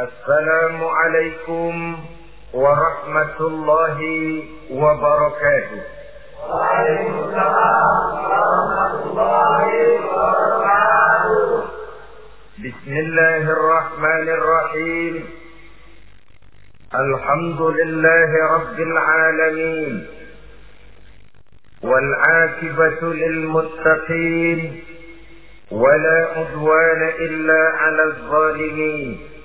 السلام عليكم ورحمة الله وبركاته. وعليكم السلام ورحمة الله وبركاته. بسم الله الرحمن الرحيم. الحمد لله رب العالمين. والعاقبة للمتقين. ولا عدوان إلا على الظالمين.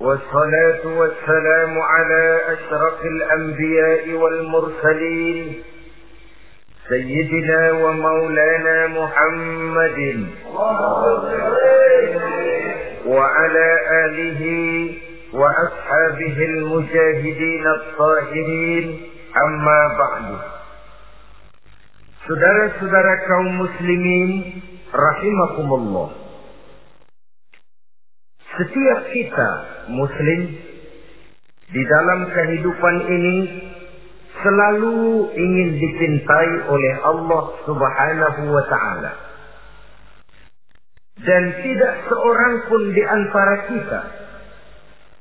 والصلاة والسلام على أشرف الأنبياء والمرسلين سيدنا ومولانا محمد وعلى آله وأصحابه المجاهدين الطاهرين أما بعد Saudara-saudara kaum muslimin rahimakumullah. Setiap kita muslim di dalam kehidupan ini selalu ingin dicintai oleh Allah Subhanahu wa taala. Dan tidak seorang pun di antara kita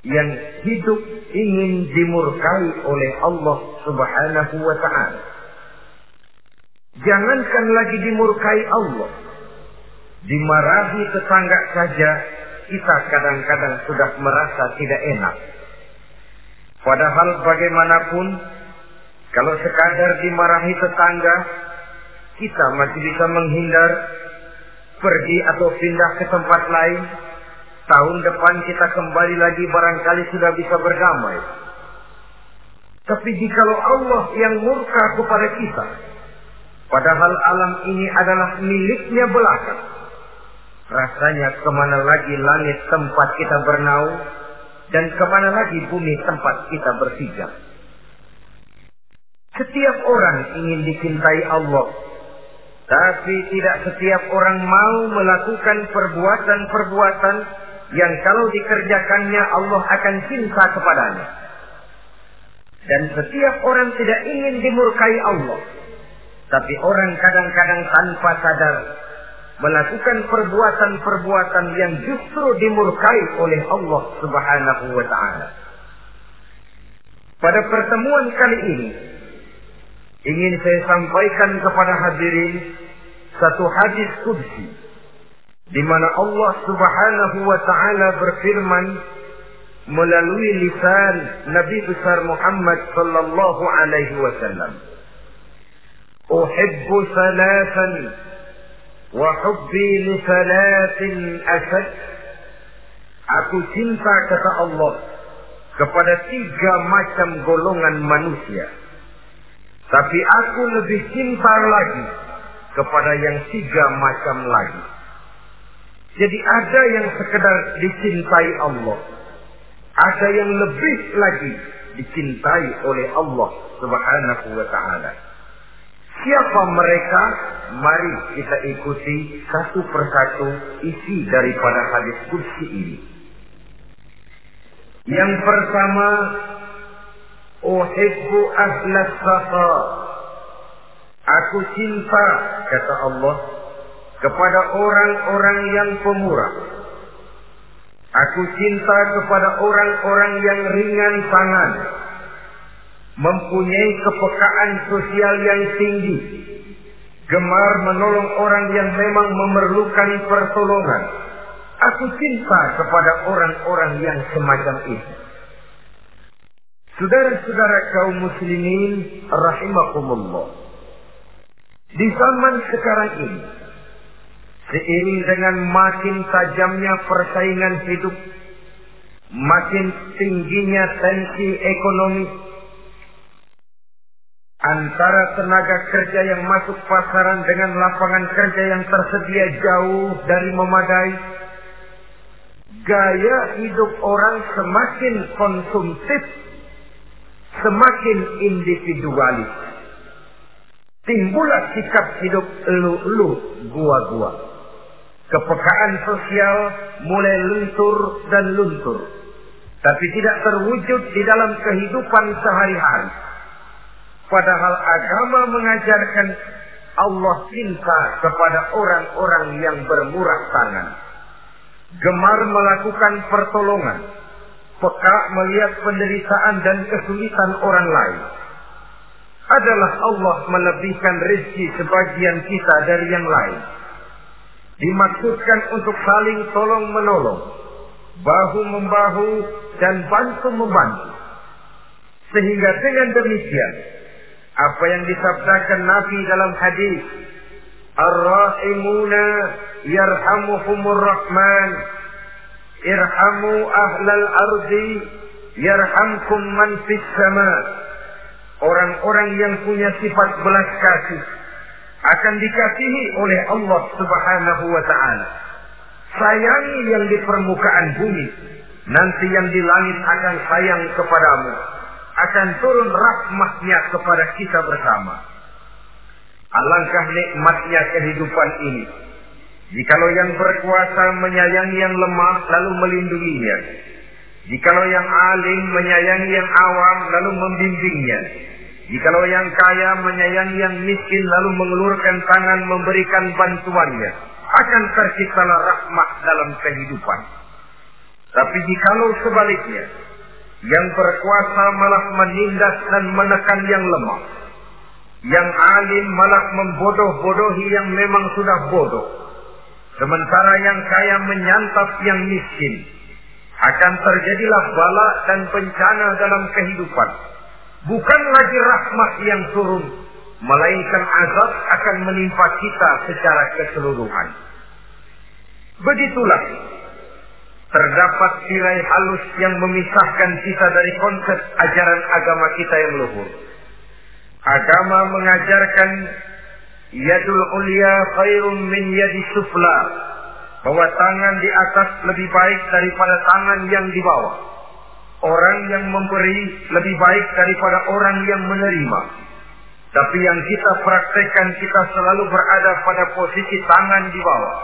yang hidup ingin dimurkai oleh Allah Subhanahu wa taala. Jangankan lagi dimurkai Allah. Dimarahi tetangga saja kita kadang-kadang sudah merasa tidak enak. Padahal bagaimanapun kalau sekadar dimarahi tetangga kita masih bisa menghindar pergi atau pindah ke tempat lain. Tahun depan kita kembali lagi barangkali sudah bisa berdamai. Tapi jikalau Allah yang murka kepada kita, Padahal alam ini adalah miliknya belaka. Rasanya ke mana lagi langit tempat kita bernaung dan ke mana lagi bumi tempat kita berpijak. Setiap orang ingin dicintai Allah. Tapi tidak setiap orang mau melakukan perbuatan-perbuatan yang kalau dikerjakannya Allah akan cinta kepadanya. Dan setiap orang tidak ingin dimurkai Allah. Tapi orang kadang-kadang tanpa sadar melakukan perbuatan-perbuatan yang justru dimurkai oleh Allah Subhanahu wa taala. Pada pertemuan kali ini ingin saya sampaikan kepada hadirin satu hadis qudsi di mana Allah Subhanahu wa taala berfirman melalui lisan Nabi besar Muhammad sallallahu alaihi wasallam. Uhibbu salasan وحبي لثلاث salatin. Aku cinta kata Allah kepada tiga macam golongan manusia. Tapi aku lebih cinta lagi kepada yang tiga macam lagi. Jadi ada yang sekedar dicintai Allah. Ada yang lebih lagi dicintai oleh Allah subhanahu wa ta'ala. Siapa mereka? Mari kita ikuti satu persatu isi daripada hadis kursi ini. Yang pertama, Uhibbu ahlas safa. Aku cinta, kata Allah, kepada orang-orang yang pemurah. Aku cinta kepada orang-orang yang ringan tangan mempunyai kepekaan sosial yang tinggi, gemar menolong orang yang memang memerlukan pertolongan. Aku cinta kepada orang-orang yang semacam itu. Saudara-saudara kaum muslimin rahimakumullah. Di zaman sekarang ini, seiring dengan makin tajamnya persaingan hidup, makin tingginya tensi ekonomi, antara tenaga kerja yang masuk pasaran dengan lapangan kerja yang tersedia jauh dari memadai. Gaya hidup orang semakin konsumtif, semakin individualis. Timbullah sikap hidup elu-elu, gua-gua. Kepekaan sosial mulai luntur dan luntur. Tapi tidak terwujud di dalam kehidupan sehari-hari Padahal agama mengajarkan Allah cinta kepada orang-orang yang bermurah tangan. gemar melakukan pertolongan, peka melihat penderitaan dan kesulitan orang lain. Adalah Allah melebihkan rezeki sebagian kita dari yang lain. Dimaksudkan untuk saling tolong menolong, bahu membahu dan bantu membantu. Sehingga dengan demikian, apa yang disabdakan Nabi dalam hadis, Ar-Rahimuna yarhamuhumur Rahman, irhamu ahlal ardi, yarhamkum man fis sama. Orang-orang yang punya sifat belas kasih akan dikasihi oleh Allah Subhanahu wa taala. Sayangi yang di permukaan bumi, nanti yang di langit akan sayang kepadamu. Akan turun rahmatnya kepada kita bersama. Alangkah nikmatnya kehidupan ini. Jikalau yang berkuasa menyayangi yang lemah lalu melindunginya. Jikalau yang alim menyayangi yang awam lalu membimbingnya. Jikalau yang kaya menyayangi yang miskin lalu mengelurkan tangan memberikan bantuannya. Akan terciptalah rahmat dalam kehidupan. Tapi jikalau sebaliknya, yang berkuasa malah menindas dan menekan yang lemah. Yang alim malah membodoh-bodohi yang memang sudah bodoh. Sementara yang kaya menyantap yang miskin. Akan terjadilah bala dan bencana dalam kehidupan. Bukan lagi rahmat yang turun. Melainkan azab akan menimpa kita secara keseluruhan. Begitulah terdapat tirai halus yang memisahkan kita dari konsep ajaran agama kita yang luhur. Agama mengajarkan yadul ulia khairun min yadi sufla bahwa tangan di atas lebih baik daripada tangan yang di bawah. Orang yang memberi lebih baik daripada orang yang menerima. Tapi yang kita praktekkan kita selalu berada pada posisi tangan di bawah.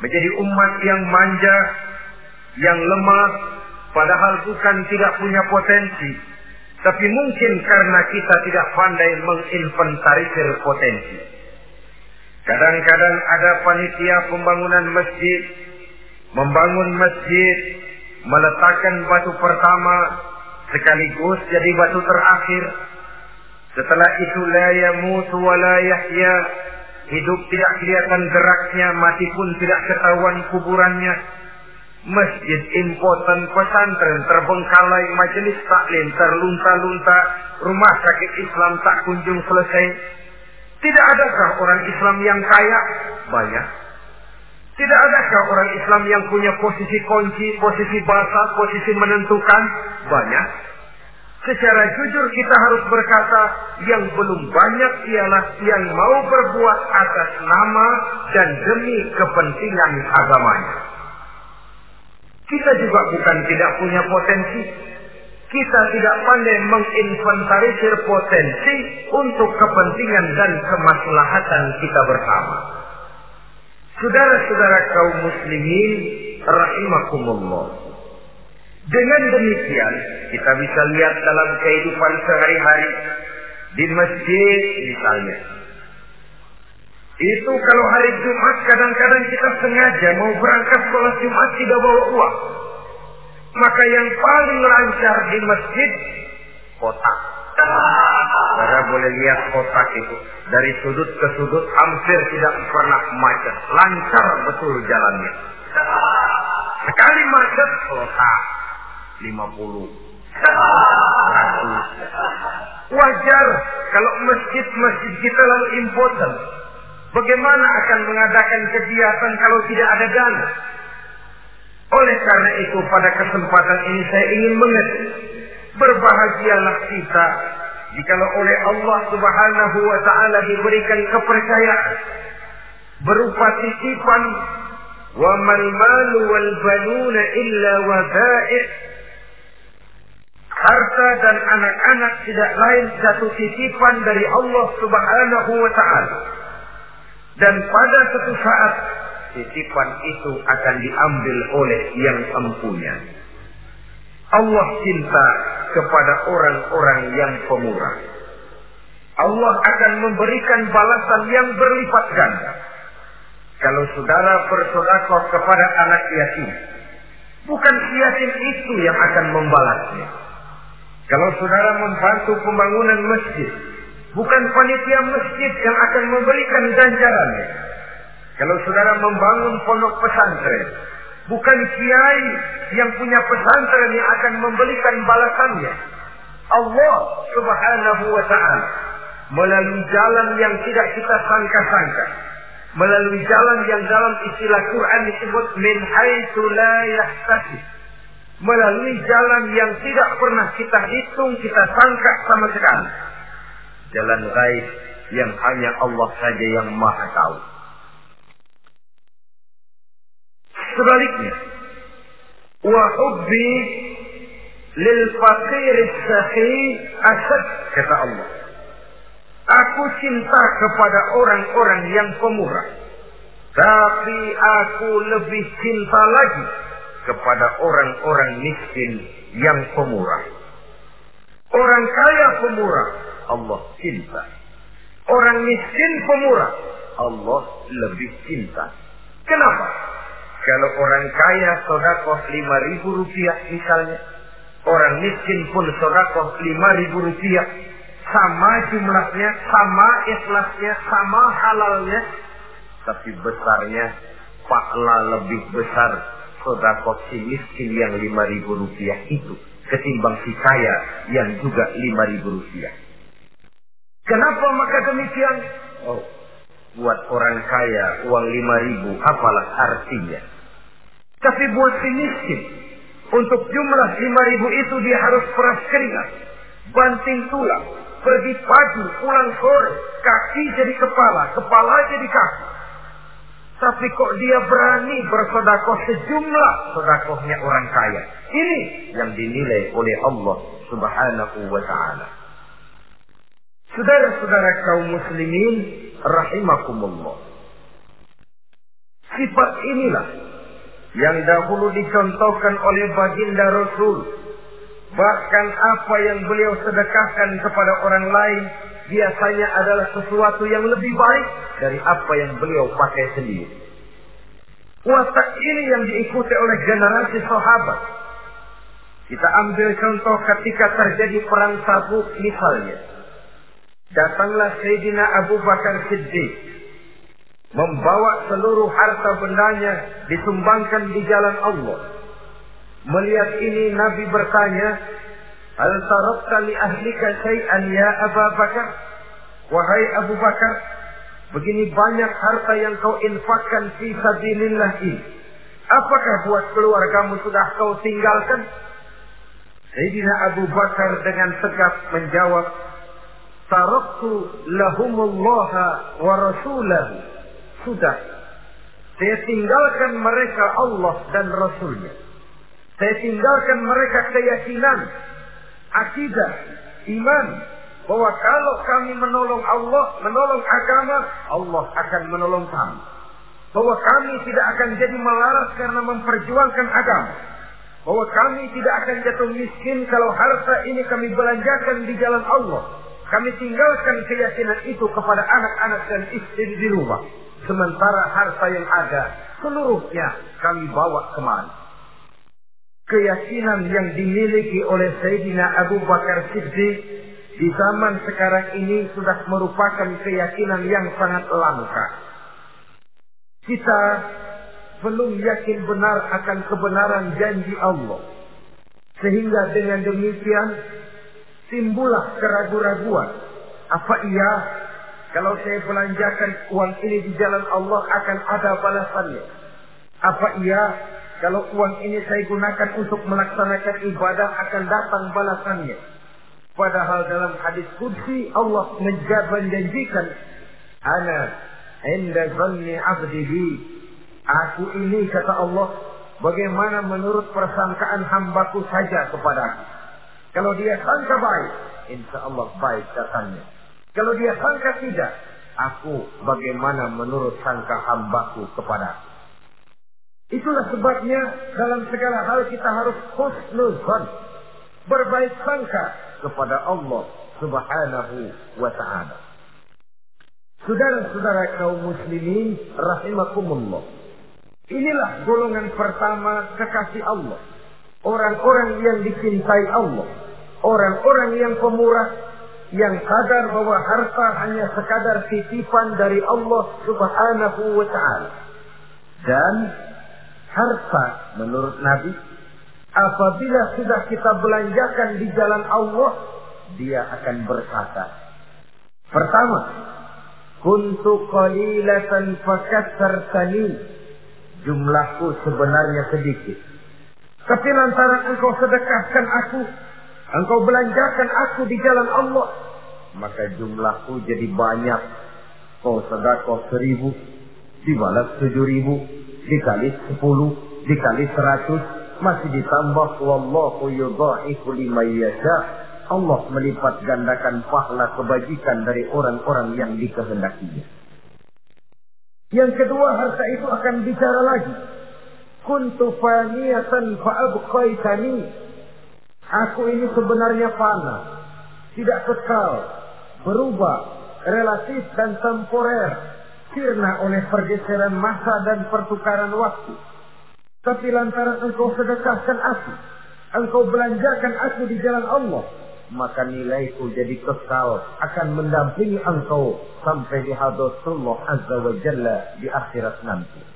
Menjadi umat yang manja, yang lemah, padahal bukan tidak punya potensi. Tapi mungkin karena kita tidak pandai menginventarisir potensi. Kadang-kadang ada panitia pembangunan masjid, membangun masjid, meletakkan batu pertama, sekaligus jadi batu terakhir. Setelah itu la yamutu wa hidup tidak kelihatan geraknya, mati pun tidak ketahuan kuburannya. Masjid impoten pesantren terbengkalai majelis taklim terlunta-lunta rumah sakit Islam tak kunjung selesai. Tidak adakah orang Islam yang kaya? Banyak. Tidak adakah orang Islam yang punya posisi kunci posisi basah posisi menentukan? Banyak. Secara jujur kita harus berkata yang belum banyak ialah yang mau berbuat atas nama dan demi kepentingan agamanya. Kita juga bukan tidak punya potensi. Kita tidak pandai menginventarisir potensi untuk kepentingan dan kemaslahatan kita bersama. Saudara-saudara kaum muslimin rahimakumullah. Dengan demikian, kita bisa lihat dalam kehidupan sehari-hari di masjid misalnya. Itu kalau hari Jumat kadang-kadang kita sengaja mau berangkat sholat Jumat tidak bawa uang. Maka yang paling lancar di masjid kotak. Saudara boleh lihat kotak itu. Dari sudut ke sudut hampir tidak pernah macet. Lancar betul jalannya. Sekali macet kotak. 50. 100. Wajar kalau masjid-masjid kita lalu important. Bagaimana akan mengadakan kegiatan kalau tidak ada dana? Oleh karena itu pada kesempatan ini saya ingin mengerti. Berbahagialah kita jikalau oleh Allah Subhanahu wa taala diberikan kepercayaan berupa titipan wa mal malu wal banuna illa wadai' harta dan anak-anak tidak lain satu titipan dari Allah Subhanahu wa taala dan pada suatu saat titipan itu akan diambil oleh yang empunya. Allah cinta kepada orang-orang yang pemurah. Allah akan memberikan balasan yang berlipat ganda. Kalau saudara bersodakoh kepada anak yatim, bukan yatim itu yang akan membalasnya. Kalau saudara membantu pembangunan masjid, bukan panitia masjid yang akan memberikan ganjarannya. Kalau saudara membangun pondok pesantren, bukan kiai yang punya pesantren yang akan memberikan balasannya. Allah Subhanahu wa taala melalui jalan yang tidak kita sangka-sangka, melalui jalan yang dalam istilah Quran disebut min haitsu la. Melalui jalan yang tidak pernah kita hitung, kita sangka sama sekali. Jalan gaib yang hanya Allah saja yang Maha tahu. Sebaliknya, wa hubbi lil faqir sahi asad kata Allah. Aku cinta kepada orang-orang yang pemurah. Tapi aku lebih cinta lagi kepada orang-orang miskin yang pemurah. Orang kaya pemurah, Allah cinta. Orang miskin pemurah, Allah lebih cinta. Kenapa? Kalau orang kaya sodakoh lima ribu rupiah misalnya, orang miskin pun sodakoh lima ribu rupiah, sama jumlahnya, sama ikhlasnya, sama halalnya, tapi besarnya pahala lebih besar sodakoh si miskin yang lima ribu rupiah itu ketimbang si kaya yang juga lima ribu rupiah. Kenapa maka demikian? Oh, buat orang kaya uang lima ribu apalah artinya. Tapi buat si miskin, untuk jumlah lima ribu itu dia harus peras keringat, banting tulang, pergi pagi, pulang sore, kaki jadi kepala, kepala jadi kaki. Tapi kok dia berani bersodakoh sejumlah sodakohnya orang kaya. Ini yang dinilai oleh Allah subhanahu wa ta'ala. Saudara-saudara kaum muslimin rahimakumullah. Sifat inilah yang dahulu dicontohkan oleh baginda Rasul. Bahkan apa yang beliau sedekahkan kepada orang lain biasanya adalah sesuatu yang lebih baik dari apa yang beliau pakai sendiri. Watak ini yang diikuti oleh generasi sahabat. Kita ambil contoh ketika terjadi perang Tabuk misalnya. Datanglah Sayyidina Abu Bakar Siddiq membawa seluruh harta bendanya disumbangkan di jalan Allah. Melihat ini Nabi bertanya, Hal tarakta li ahlika syai'an ya Abu Bakar? Wahai Abu Bakar, begini banyak harta yang kau infakkan fi sabilillah ini. Apakah buat keluargamu sudah kau tinggalkan? Sayyidina Abu Bakar dengan tegak menjawab, Taraktu lahumullaha wa rasulahu. Sudah. Saya tinggalkan mereka Allah dan Rasulnya. Saya tinggalkan mereka keyakinan akidah, iman bahwa kalau kami menolong Allah, menolong agama, Allah akan menolong kami. Bahwa kami tidak akan jadi melarat karena memperjuangkan agama. Bahwa kami tidak akan jatuh miskin kalau harta ini kami belanjakan di jalan Allah. Kami tinggalkan keyakinan itu kepada anak-anak dan istri di rumah. Sementara harta yang ada, seluruhnya kami bawa ke mana keyakinan yang dimiliki oleh Sayyidina Abu Bakar Siddiq di zaman sekarang ini sudah merupakan keyakinan yang sangat langka. Kita belum yakin benar akan kebenaran janji Allah. Sehingga dengan demikian timbullah keraguan-raguan. Apa iya kalau saya belanjakan uang ini di jalan Allah akan ada balasannya? Apa iya kalau uang ini saya gunakan untuk melaksanakan ibadah akan datang balasannya. Padahal dalam hadis kudsi Allah menjanjikan Ana inda zanni abdihi Aku ini kata Allah Bagaimana menurut persangkaan hambaku saja kepada aku Kalau dia sangka baik Insya Allah baik katanya Kalau dia sangka tidak Aku bagaimana menurut sangka hambaku kepada aku Itulah sebabnya dalam segala hal kita harus husnuzan. Berbaik sangka kepada Allah subhanahu wa ta'ala. Saudara-saudara kaum muslimin rahimakumullah. Inilah golongan pertama kekasih Allah. Orang-orang yang dicintai Allah. Orang-orang yang pemurah. Yang sadar bahwa harta hanya sekadar titipan dari Allah subhanahu wa ta'ala. Dan harta menurut Nabi. Apabila sudah kita belanjakan di jalan Allah. Dia akan berkata. Pertama. Kuntu qalilatan fakasartani. Jumlahku sebenarnya sedikit. Tapi lantaran engkau sedekahkan aku. Engkau belanjakan aku di jalan Allah. Maka jumlahku jadi banyak. Kau sedekah seribu. Dibalas tujuh ribu. Dikali sepuluh. Dikali seratus. Masih ditambah. Wallahu yudha'ifu lima yasha' Allah melipat gandakan pahala kebajikan dari orang-orang yang dikehendakinya. Yang kedua harta itu akan bicara lagi. Kuntu faniyatan fa'abqaitani. Aku ini sebenarnya fana. Tidak kekal. Berubah. Relatif dan temporer. Sirna oleh pergeseran masa dan pertukaran waktu. Tapi lantaran engkau sedekahkan aku. Engkau belanjakan aku di jalan Allah maka nilaiku jadi kekal akan mendampingi engkau sampai di hadratullah azza wa jalla di akhirat nanti.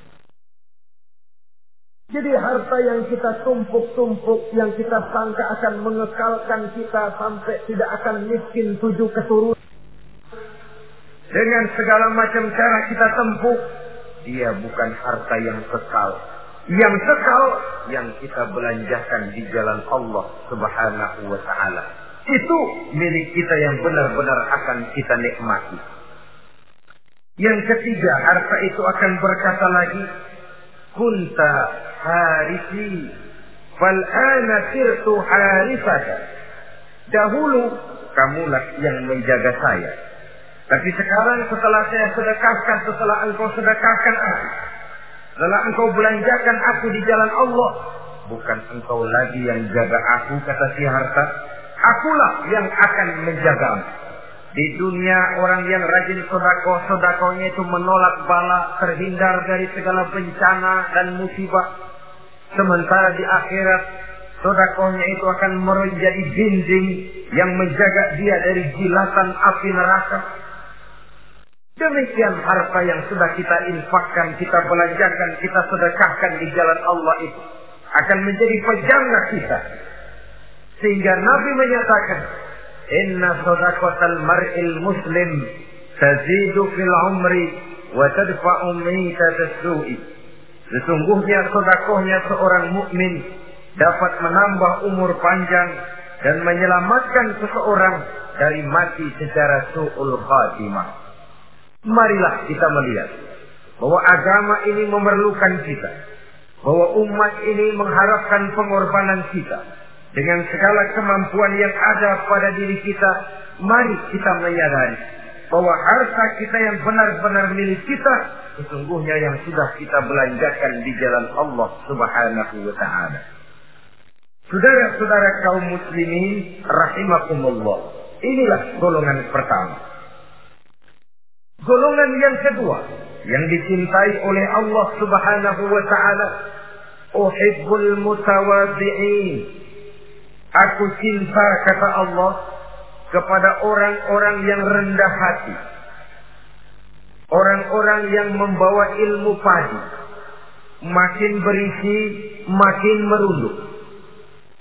Jadi harta yang kita tumpuk-tumpuk, yang kita sangka akan mengekalkan kita sampai tidak akan miskin tujuh keturunan. Dengan segala macam cara kita tempuh, dia bukan harta yang kekal. Yang kekal, yang kita belanjakan di jalan Allah subhanahu wa ta'ala. Itu milik kita yang benar-benar akan kita nikmati. Yang ketiga, harta itu akan berkata lagi, Kunta harisi, fal'ana sirtu harisaka. Dahulu, kamulah yang menjaga saya. Tapi sekarang setelah saya sedekahkan, setelah engkau sedekahkan aku, setelah engkau belanjakan aku di jalan Allah, bukan engkau lagi yang jaga aku, kata si harta, Akulah yang akan menjagamu. Di dunia orang yang rajin sodako, sodakonya itu menolak bala, terhindar dari segala bencana dan musibah. Sementara di akhirat, sodakonya itu akan menjadi dinding yang menjaga dia dari jilatan api neraka. Demikian harta yang sudah kita infakkan, kita belanjakan, kita sedekahkan di jalan Allah itu akan menjadi pejaga kita sehingga Nabi menyatakan, Inna sadaqatal mar'il muslim tazidu fil umri wa tadfa'u su'i. Sesungguhnya sedekahnya seorang mukmin dapat menambah umur panjang dan menyelamatkan seseorang dari mati secara su'ul khatimah. Marilah kita melihat bahwa agama ini memerlukan kita. Bahwa umat ini mengharapkan pengorbanan kita dengan segala kemampuan yang ada pada diri kita, mari kita menyadari bahwa harta kita yang benar-benar milik kita sesungguhnya yang sudah kita belanjakan di jalan Allah Subhanahu wa taala. Saudara-saudara kaum muslimin rahimakumullah. Inilah golongan pertama. Golongan yang kedua yang dicintai oleh Allah Subhanahu wa taala, uhibbul mutawadhi'in Aku cinta kata Allah kepada orang-orang yang rendah hati. Orang-orang yang membawa ilmu padi. Makin berisi, makin merunduk.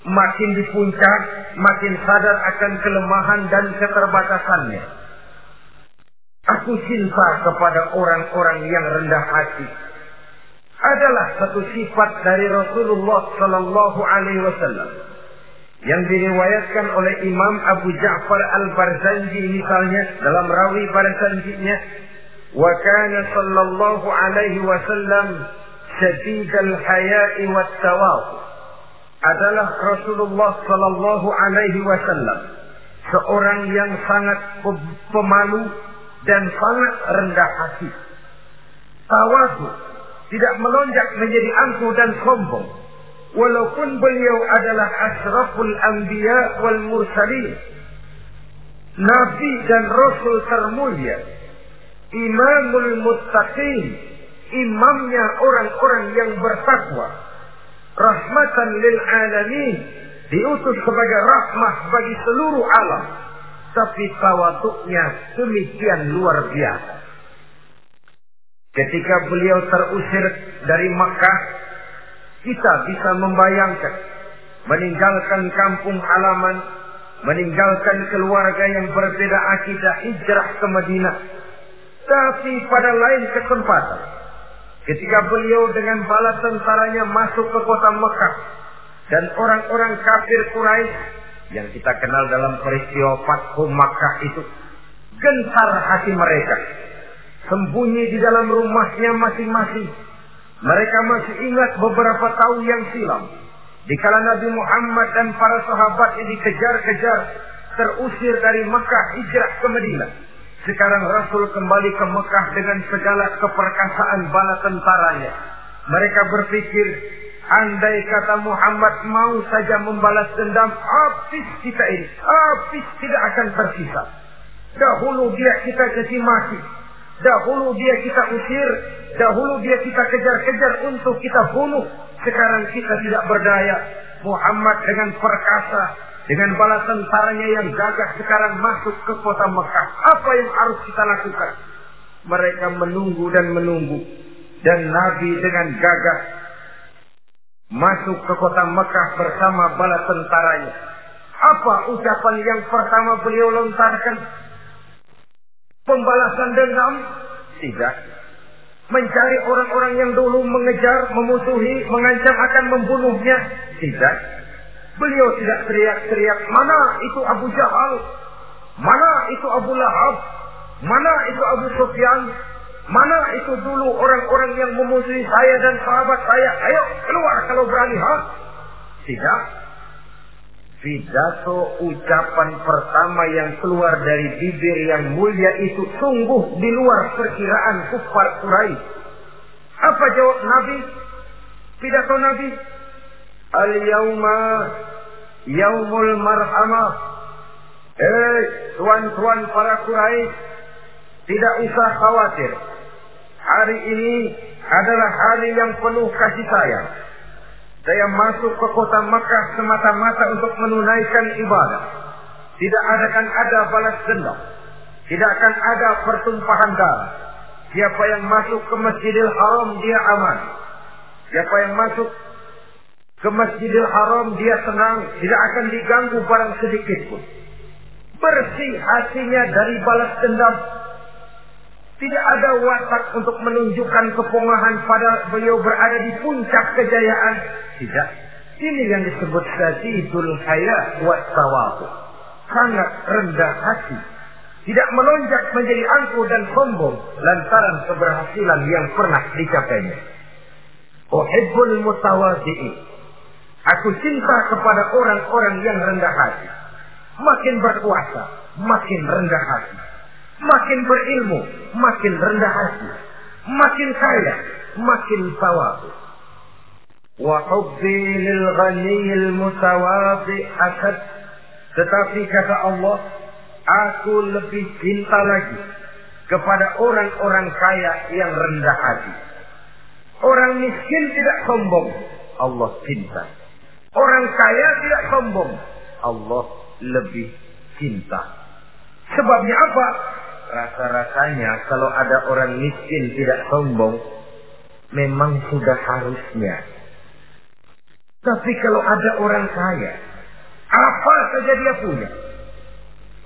Makin di puncak, makin sadar akan kelemahan dan keterbatasannya. Aku cinta kepada orang-orang yang rendah hati. Adalah satu sifat dari Rasulullah Sallallahu Alaihi Wasallam yang diriwayatkan oleh Imam Abu Ja'far Al-Barzanji misalnya dalam rawi Barzanjinya wa kana sallallahu alaihi wasallam syadid al-haya'i wat adalah Rasulullah sallallahu alaihi wasallam seorang yang sangat pemalu dan sangat rendah hati. Tawadu tidak melonjak menjadi angkuh dan sombong walaupun beliau adalah asraful anbiya wal mursalin nabi dan rasul termulia imamul muttaqin, imamnya orang-orang yang bertakwa, rahmatan lil alamin, diutus sebagai rahmah bagi seluruh alam. Tapi tawaduknya demikian luar biasa. Ketika beliau terusir dari Makkah, kita bisa membayangkan meninggalkan kampung halaman, meninggalkan keluarga yang berbeda akidah hijrah ke Madinah. Tapi pada lain kesempatan, ketika beliau dengan bala tentaranya masuk ke kota Mekah dan orang-orang kafir Quraisy yang kita kenal dalam peristiwa Fathu Makkah itu gentar hati mereka sembunyi di dalam rumahnya masing-masing mereka masih ingat beberapa tahun yang silam di kala Nabi Muhammad dan para sahabatnya dikejar-kejar terusir dari Mekah hijrah ke Madinah sekarang Rasul kembali ke Mekah dengan segala keperkasaan bala tentaranya mereka berpikir Andai kata Muhammad mau saja membalas dendam, habis kita ini. Habis tidak akan tersisa. Dahulu dia kita caci maki. Dahulu dia kita usir. Dahulu dia kita kejar-kejar untuk kita bunuh. Sekarang kita tidak berdaya. Muhammad dengan perkasa. Dengan bala tentaranya yang gagah sekarang masuk ke kota Mekah. Apa yang harus kita lakukan? Mereka menunggu dan menunggu. Dan Nabi dengan gagah masuk ke kota Mekah bersama bala tentaranya. Apa ucapan yang pertama beliau lontarkan? Pembalasan dendam? Tidak. Mencari orang-orang yang dulu mengejar, memusuhi, mengancam akan membunuhnya? Tidak. Beliau tidak teriak-teriak, mana itu Abu Jahal? Mana itu Abu Lahab? Mana itu Abu Sufyan? Mana itu dulu orang-orang yang memusuhi saya dan sahabat saya? Ayo keluar kalau berani, ha? Tidak. Pidato ucapan pertama yang keluar dari bibir yang mulia itu sungguh di luar perkiraan kufar Quraisy. Apa jawab Nabi? Pidato Nabi? Al-yawma yaumul marhamah. Eh, tuan-tuan para Quraisy, tidak usah khawatir. Hari ini adalah hari yang penuh kasih sayang. Saya masuk ke kota Makkah semata-mata untuk menunaikan ibadah. Tidak akan ada balas dendam. Tidak akan ada pertumpahan darah. Siapa yang masuk ke Masjidil Haram dia aman. Siapa yang masuk ke Masjidil Haram dia senang, tidak akan diganggu barang sedikit pun. Bersih hatinya dari balas dendam, tidak ada watak untuk menunjukkan kepongahan pada beliau berada di puncak kejayaan. Tidak. Ini yang disebut sadidul haya wa tawabu. Sangat rendah hati. Tidak melonjak menjadi angkuh dan sombong lantaran keberhasilan yang pernah dicapainya. Uhibbul mutawadi'in. Aku cinta kepada orang-orang yang rendah hati. Makin berkuasa, makin rendah hati Makin berilmu, makin rendah hati. Makin kaya, makin tawadhu. Wa hubbi lil ghaniyil mutawadhi akad. Tetapi kata Allah, aku lebih cinta lagi kepada orang-orang kaya yang rendah hati. Orang miskin tidak sombong, Allah cinta. Orang kaya tidak sombong, Allah lebih cinta. Sebabnya apa? Rasa-rasanya kalau ada orang miskin tidak sombong, memang sudah harusnya. Tapi kalau ada orang kaya, apa saja dia punya.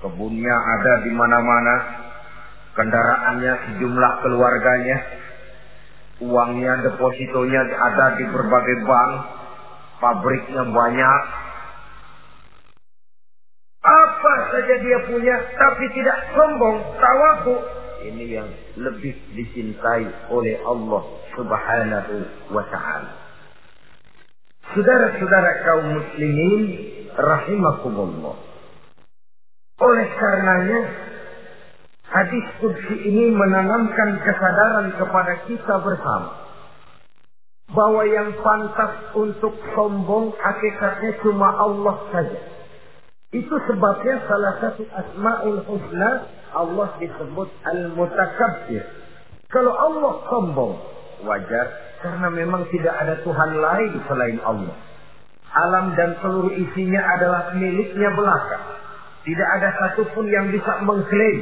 Kebunnya ada di mana-mana, kendaraannya sejumlah keluarganya, uangnya depositonya ada di berbagai bank, pabriknya banyak, apa saja dia punya, tapi tidak sombong, tawaku. Ini yang lebih dicintai oleh Allah subhanahu wa ta'ala. Saudara-saudara kaum muslimin, rahimakumullah. Oleh karenanya, hadis kudsi ini menanamkan kesadaran kepada kita bersama. Bahwa yang pantas untuk sombong hakikatnya cuma Allah saja Itu sebabnya salah satu asma'ul husna Allah disebut al-mutakabbir. Kalau Allah sombong, wajar karena memang tidak ada Tuhan lain selain Allah. Alam dan seluruh isinya adalah miliknya belaka. Tidak ada satupun yang bisa mengklaim.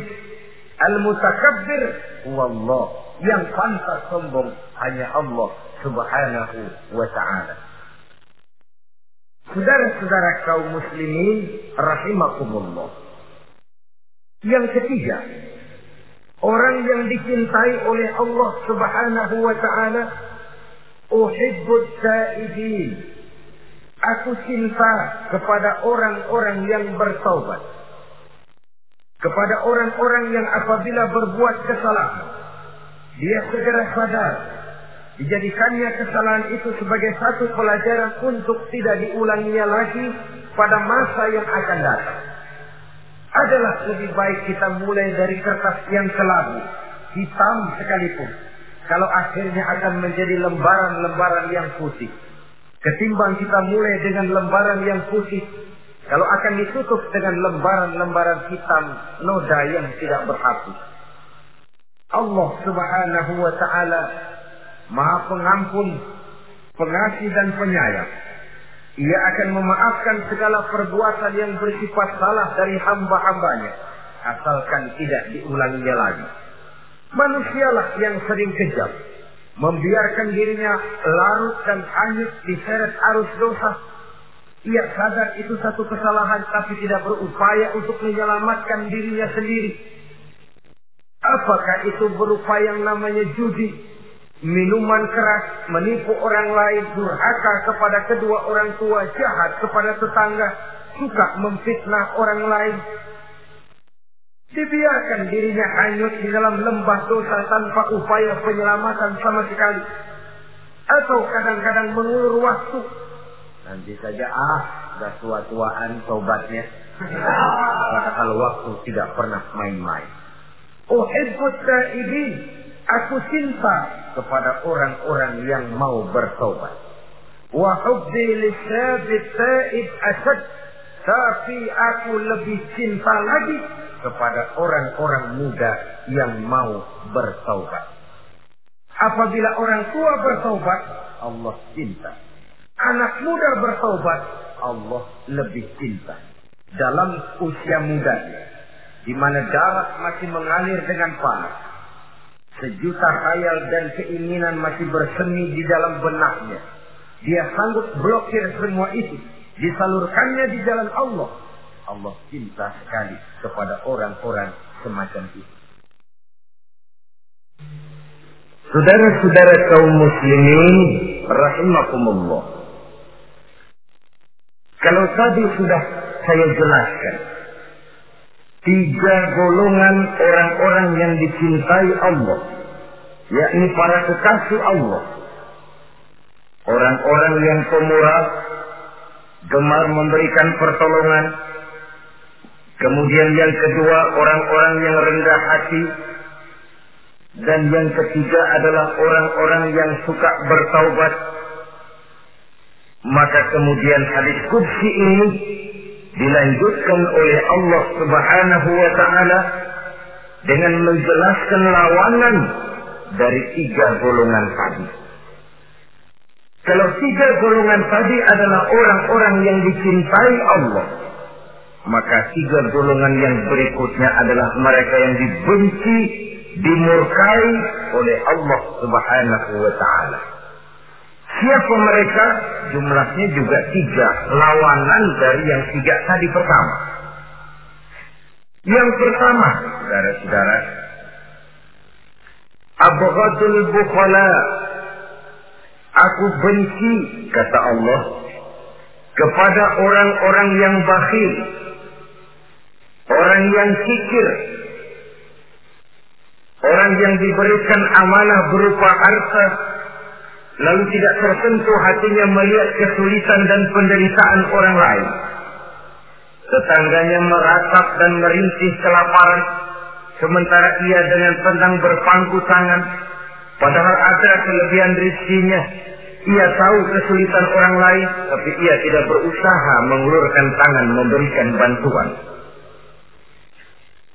Al-mutakabbir wallah. Yang pantas sombong hanya Allah subhanahu wa ta'ala. Saudara-saudara kaum muslimin rahimakumullah. Yang ketiga, orang yang dicintai oleh Allah Subhanahu wa taala uhibbut taibin. Aku cinta kepada orang-orang yang bertaubat. Kepada orang-orang yang apabila berbuat kesalahan, dia segera sadar Dijadikannya kesalahan itu sebagai satu pelajaran untuk tidak diulanginya lagi pada masa yang akan datang. Adalah lebih baik kita mulai dari kertas yang kelabu, hitam sekalipun. Kalau akhirnya akan menjadi lembaran-lembaran yang putih. Ketimbang kita mulai dengan lembaran yang putih, kalau akan ditutup dengan lembaran-lembaran hitam, noda yang tidak berhapus. Allah subhanahu wa ta'ala Maha pengampun, pengasih dan penyayang. Ia akan memaafkan segala perbuatan yang bersifat salah dari hamba-hambanya. Asalkan tidak diulanginya lagi. Manusialah yang sering kejam. Membiarkan dirinya larut dan hanyut diseret arus dosa. Ia sadar itu satu kesalahan tapi tidak berupaya untuk menyelamatkan dirinya sendiri. Apakah itu berupa yang namanya judi? Minuman keras, menipu orang lain, durhaka kepada kedua orang tua, jahat kepada tetangga, suka memfitnah orang lain. Dibiarkan dirinya hanyut di dalam lembah dosa tanpa upaya penyelamatan sama sekali. Atau kadang-kadang mengulur waktu. Nanti saja ah, sudah tua-tuaan tobatnya. Padahal waktu tidak pernah main-main. Uhibbut taibin Aku cinta kepada orang-orang yang mau bertobat. Wa hubbi taib asad. Tapi aku lebih cinta lagi kepada orang-orang muda yang mau bertobat. Apabila orang tua bertobat, Allah cinta. Anak muda bertobat, Allah lebih cinta. Dalam usia mudanya, di mana darah masih mengalir dengan panas, Sejuta khayal dan keinginan masih bersemi di dalam benaknya. Dia sanggup blokir semua itu. Disalurkannya di jalan Allah. Allah cinta sekali kepada orang-orang semacam itu. Saudara-saudara kaum muslimin rahimakumullah. Kalau tadi sudah saya jelaskan tiga golongan orang-orang yang dicintai Allah, yakni para kekasih Allah. Orang-orang yang pemurah, gemar memberikan pertolongan. Kemudian yang kedua, orang-orang yang rendah hati. Dan yang ketiga adalah orang-orang yang suka bertaubat. Maka kemudian hadis kudsi ini dilanjutkan oleh Allah Subhanahu wa taala dengan menjelaskan lawanan dari tiga golongan tadi. Kalau tiga golongan tadi adalah orang-orang yang dicintai Allah, maka tiga golongan yang berikutnya adalah mereka yang dibenci, dimurkai oleh Allah Subhanahu wa taala. Siapa mereka? Jumlahnya juga tiga. Lawanan dari yang tiga tadi pertama. Yang pertama, saudara-saudara, Abghadul bukhala. Aku benci, kata Allah, kepada orang-orang yang bakhil. Orang yang kikir. Orang yang diberikan amanah berupa harta lalu tidak tersentuh hatinya melihat kesulitan dan penderitaan orang lain. Tetangganya meratap dan merintih kelaparan, sementara ia dengan tenang berpangku tangan, padahal ada kelebihan rizkinya, Ia tahu kesulitan orang lain, tapi ia tidak berusaha mengulurkan tangan memberikan bantuan.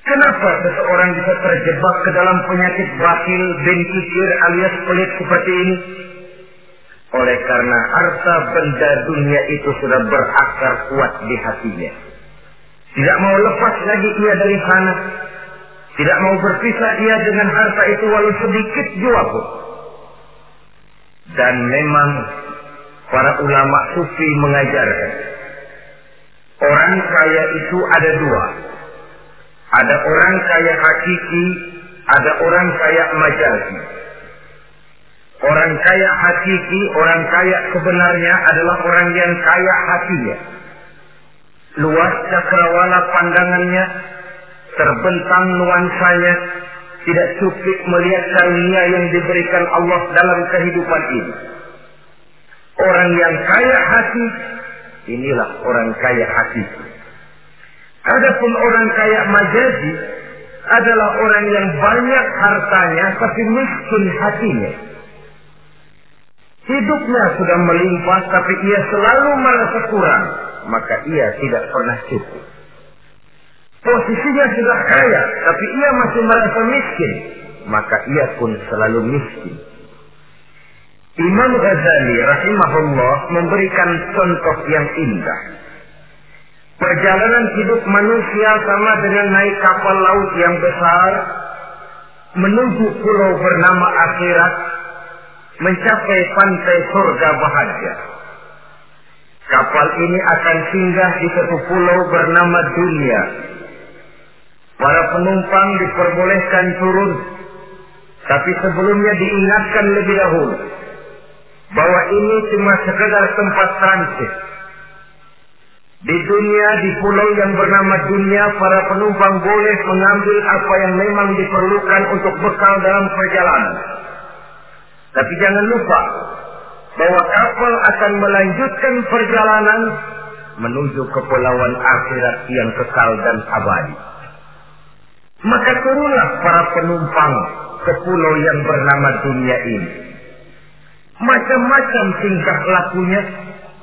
Kenapa seseorang bisa terjebak ke dalam penyakit batil kikir alias pelit seperti ini? Oleh karena harta benda dunia itu sudah berakar kuat di hatinya. Tidak mau lepas lagi ia dari sana. Tidak mau berpisah ia dengan harta itu walau sedikit jua pun. Dan memang para ulama sufi mengajarkan. Orang kaya itu ada dua. Ada orang kaya hakiki, ada orang kaya majazi. Orang kaya hakiki, orang kaya sebenarnya adalah orang yang kaya hatinya. Luas cakrawala pandangannya, terbentang nuansanya, tidak cukup melihat karunia yang diberikan Allah dalam kehidupan ini. Orang yang kaya hati, inilah orang kaya hati. Adapun orang kaya majazi adalah orang yang banyak hartanya tapi miskin hatinya. Hidupnya sudah melimpah tapi ia selalu merasa kurang, maka ia tidak pernah cukup. Posisinya sudah kaya, tapi ia masih merasa miskin, maka ia pun selalu miskin. Imam Ghazali rahimahullah memberikan contoh yang indah. Perjalanan hidup manusia sama dengan naik kapal laut yang besar menuju pulau bernama akhirat mencapai pantai surga bahagia. Kapal ini akan singgah di satu pulau bernama dunia. Para penumpang diperbolehkan turun, tapi sebelumnya diingatkan lebih dahulu bahwa ini cuma sekedar tempat transit. Di dunia, di pulau yang bernama dunia, para penumpang boleh mengambil apa yang memang diperlukan untuk bekal dalam perjalanan. Tapi jangan lupa bahwa kapal akan melanjutkan perjalanan menuju kepulauan akhirat yang kekal dan abadi. Maka turunlah para penumpang ke pulau yang bernama dunia ini. Macam-macam tingkah lakunya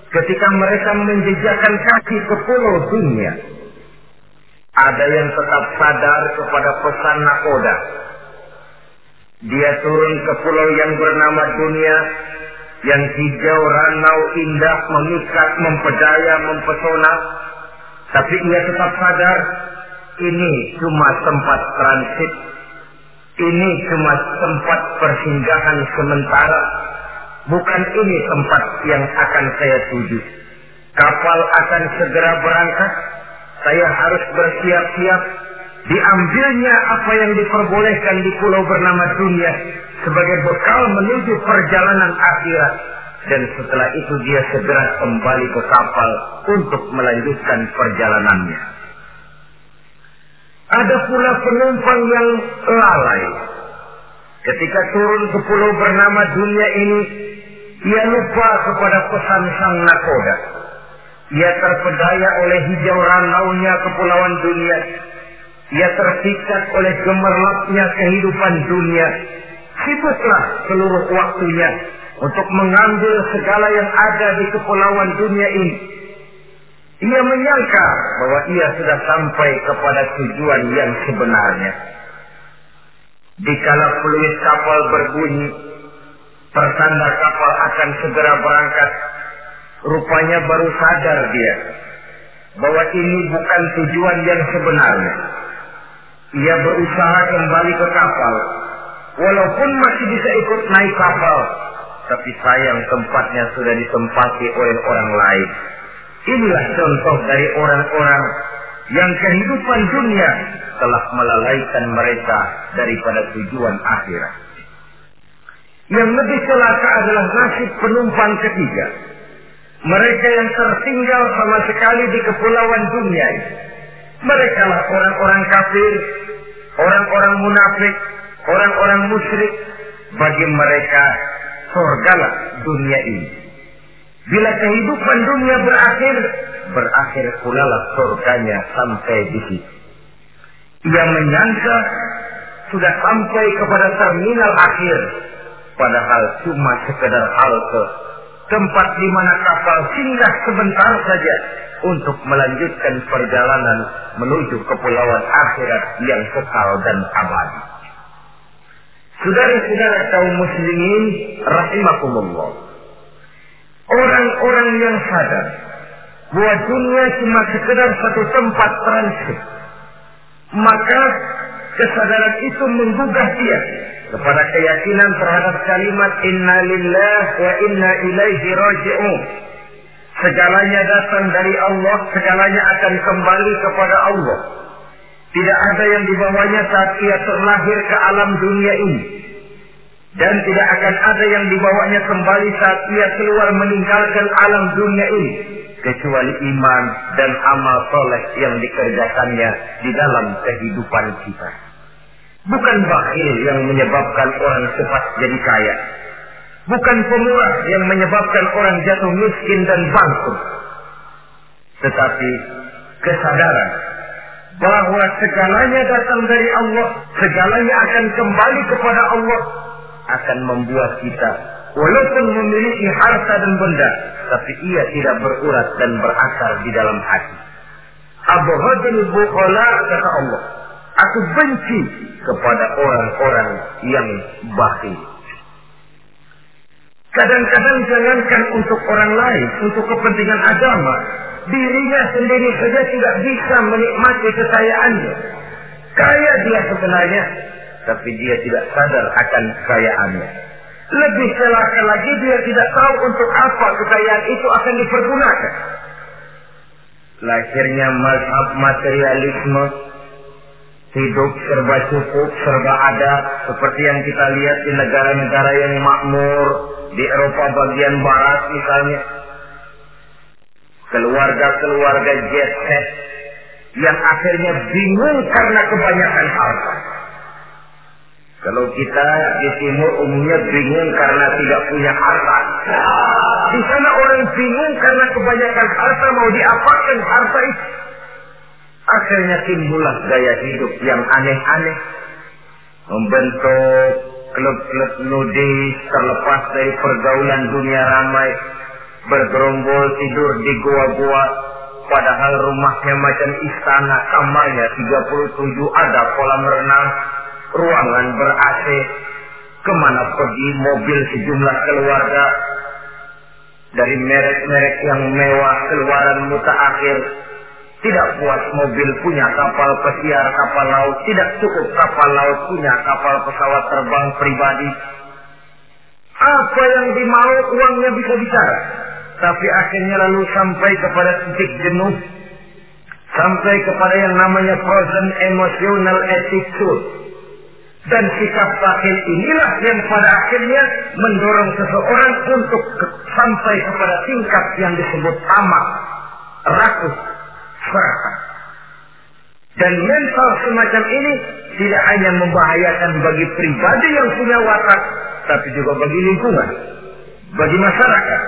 ketika mereka menjejakkan kaki ke pulau dunia. Ada yang tetap sadar kepada pesan nakoda dia turun ke pulau yang bernama dunia, yang hijau, ranau, indah, memikat, mempedaya, mempesona. Tapi ia tetap sadar, ini cuma tempat transit. Ini cuma tempat persinggahan sementara. Bukan ini tempat yang akan saya tuju. Kapal akan segera berangkat. Saya harus bersiap-siap diambilnya apa yang diperbolehkan di pulau bernama dunia sebagai bekal menuju perjalanan akhirat dan setelah itu dia segera kembali ke kapal untuk melanjutkan perjalanannya. Ada pula penumpang yang lalai. Ketika turun ke pulau bernama dunia ini, ia lupa kepada pesan sang nakoda. Ia terpedaya oleh hijau ranaunya kepulauan dunia ia terpikat oleh gemerlapnya kehidupan dunia. Sibuklah seluruh waktunya untuk mengambil segala yang ada di kepulauan dunia ini. Ia menyangka bahwa ia sudah sampai kepada tujuan yang sebenarnya. Dikala peluit kapal berbunyi, pertanda kapal akan segera berangkat. Rupanya baru sadar dia bahwa ini bukan tujuan yang sebenarnya. Ia berusaha kembali ke kapal. Walaupun masih bisa ikut naik kapal. Tapi sayang tempatnya sudah ditempati oleh orang lain. Inilah contoh dari orang-orang yang kehidupan dunia telah melalaikan mereka daripada tujuan akhirat. Yang lebih celaka adalah nasib penumpang ketiga. Mereka yang tertinggal sama sekali di kepulauan dunia ini. Mereka lah orang-orang kafir, orang-orang munafik, orang-orang musyrik. Bagi mereka surgalah dunia ini. Bila kehidupan dunia berakhir, berakhir pula lah surganya sampai di situ. Ia menyangka sudah sampai kepada terminal akhir, padahal cuma sekedar halte tempat di mana kapal singgah sebentar saja untuk melanjutkan perjalanan menuju kepulauan akhirat yang kekal dan abadi. Saudara-saudara kaum muslimin rahimakumullah. Orang-orang yang sadar bahwa dunia cuma sekedar satu tempat transit. Maka kesadaran itu menggugah dia kepada keyakinan terhadap kalimat inna lillah wa inna ilaihi raji'un. Segalanya datang dari Allah, segalanya akan kembali kepada Allah. Tidak ada yang dibawanya saat ia terlahir ke alam dunia ini. Dan tidak akan ada yang dibawanya kembali saat ia keluar meninggalkan alam dunia ini. Kecuali iman dan amal soleh yang dikerjakannya di dalam kehidupan kita. Bukan bakhil yang menyebabkan orang cepat jadi kaya. Bukan pemurah yang menyebabkan orang jatuh miskin dan bangkrut. Tetapi kesadaran bahwa segalanya datang dari Allah, segalanya akan kembali kepada Allah, akan membuat kita walaupun memiliki harta dan benda, tapi ia tidak berurat dan berakar di dalam hati. Abu Hadil Bukhala kata Allah, aku benci kepada orang-orang yang bakhil. Kadang-kadang jangankan untuk orang lain, untuk kepentingan agama, dirinya sendiri saja tidak bisa menikmati kekayaannya. Kaya dia sebenarnya, tapi dia tidak sadar akan kekayaannya. Lebih celaka lagi dia tidak tahu untuk apa kekayaan itu akan dipergunakan. Lahirnya mazhab materialisme, hidup serba cukup, serba ada, seperti yang kita lihat di negara-negara yang makmur, di Eropa bagian barat misalnya. Keluarga-keluarga jet set yang akhirnya bingung karena kebanyakan harta. Kalau kita di timur umumnya bingung karena tidak punya harta. Di sana orang bingung karena kebanyakan harta mau diapakan harta itu. Akhirnya timbullah gaya hidup yang aneh-aneh. Membentuk klub-klub nudis terlepas dari pergaulan dunia ramai. Bergerombol tidur di gua-gua. Padahal rumahnya macam istana kamarnya 37 ada kolam renang ruangan ber-AC, ke mana pergi mobil sejumlah keluarga, dari merek-merek yang mewah keluaran mutaakhir, tidak puas mobil punya kapal pesiar kapal laut, tidak cukup kapal laut punya kapal pesawat terbang pribadi. Apa yang dimau uangnya bisa bicara. Tapi akhirnya lalu sampai kepada titik jenuh. Sampai kepada yang namanya frozen emotional attitude dan sikap batin inilah yang pada akhirnya mendorong seseorang untuk sampai kepada tingkat yang disebut tamak, rakus, serakah. Dan mental semacam ini tidak hanya membahayakan bagi pribadi yang punya watak, tapi juga bagi lingkungan, bagi masyarakat,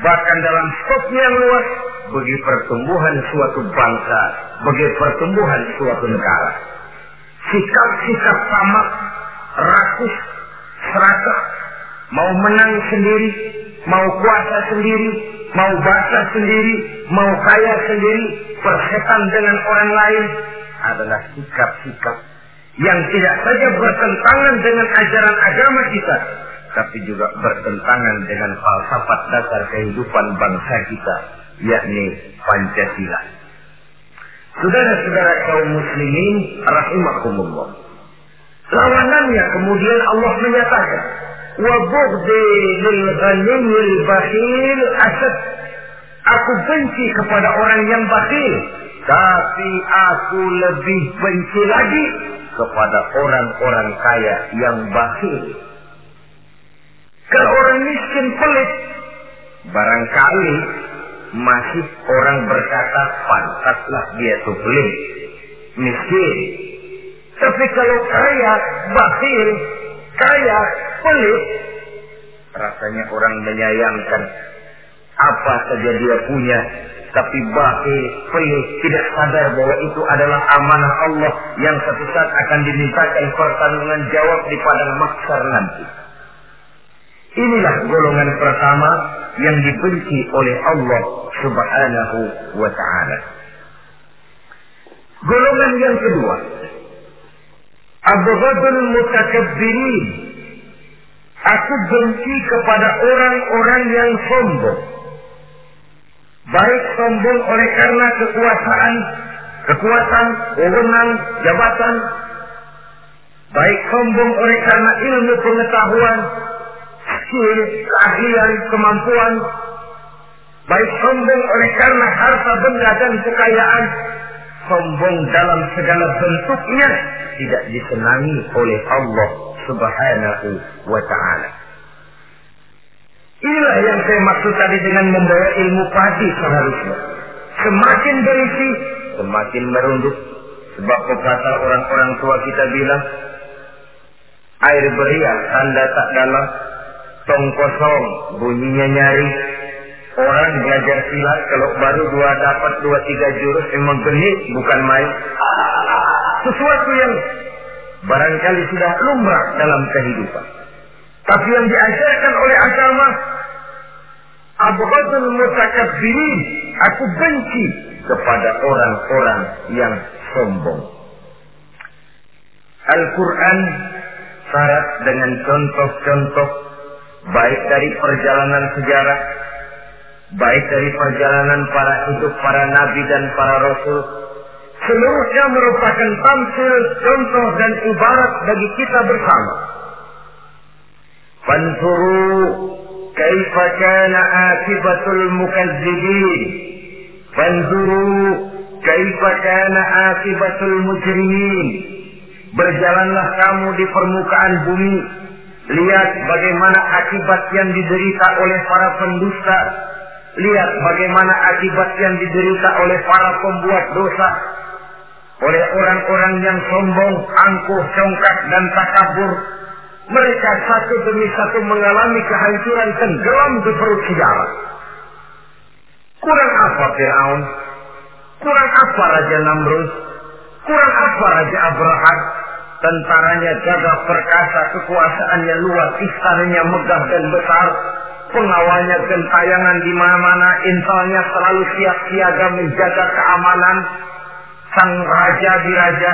bahkan dalam skopnya yang luas, bagi pertumbuhan suatu bangsa, bagi pertumbuhan suatu negara sikap-sikap tamak, rakus, serakah, mau menang sendiri, mau kuasa sendiri, mau basah sendiri, mau kaya sendiri, persetan dengan orang lain adalah sikap-sikap yang tidak saja bertentangan dengan ajaran agama kita, tapi juga bertentangan dengan falsafat dasar kehidupan bangsa kita, yakni Pancasila. Saudara-saudara kaum muslimin rahimakumullah. Lawanannya kemudian Allah menyatakan, "Wa bughdi lil ghaniyil bakhil asad." Aku benci kepada orang yang bakhil, tapi aku lebih benci lagi kepada orang-orang kaya yang bakhil. Kalau orang miskin pelit, barangkali masih orang berkata pantaslah dia tuh pelit, miskin. Tapi kalau kaya, bakhil, kaya, pelit, rasanya orang menyayangkan apa saja dia punya, tapi bakhil, pelit, tidak sadar bahwa itu adalah amanah Allah yang satu saat akan dimintakan pertanggungan jawab di padang maksar nanti. Inilah golongan pertama yang dibenci oleh Allah Subhanahu wa taala. Golongan yang kedua, abghadul mutakabbirin. Aku benci kepada orang-orang yang sombong. Baik sombong oleh karena kekuasaan, kekuatan, wewenang, jabatan. Baik sombong oleh karena ilmu pengetahuan, skill, keahlian, kemampuan. Baik sombong oleh karena harta benda dan kekayaan. Sombong dalam segala bentuknya tidak disenangi oleh Allah subhanahu wa ta'ala. Inilah yang saya maksud tadi dengan membawa ilmu padi seharusnya. Semakin berisi, semakin merunduk. Sebab pepatah orang-orang tua kita bilang, air beriak tanda tak dalam, tong kosong bunyinya nyari. Orang belajar silat kalau baru dua dapat dua tiga jurus memang genit bukan main. Sesuatu yang barangkali sudah lumrah dalam kehidupan. Tapi yang diajarkan oleh agama Abghadul mutakabbirin. Aku benci kepada orang-orang yang sombong. Al-Quran syarat dengan contoh-contoh baik dari perjalanan sejarah, baik dari perjalanan para hidup para nabi dan para rasul, seluruhnya merupakan tamsil, contoh dan ibarat bagi kita bersama. Fansuru kaifa kana akibatul mukazzibin. Fansuru kaifa kana akibatul mujrimin. Berjalanlah kamu di permukaan bumi. Lihat bagaimana akibat yang diderita oleh para pendusta. Lihat bagaimana akibat yang diderita oleh para pembuat dosa. Oleh orang-orang yang sombong, angkuh, congkak, dan takabur mereka satu demi satu mengalami kehancuran tenggelam di perut sejarah. Kurang apa Fir'aun? Kurang apa Raja Namrus? Kurang apa Raja Abraham? Tentaranya gagah perkasa, kekuasaannya luas, istananya megah dan besar, pengawalnya gentayangan di mana-mana, intalnya selalu siap siaga menjaga keamanan, sang raja di raja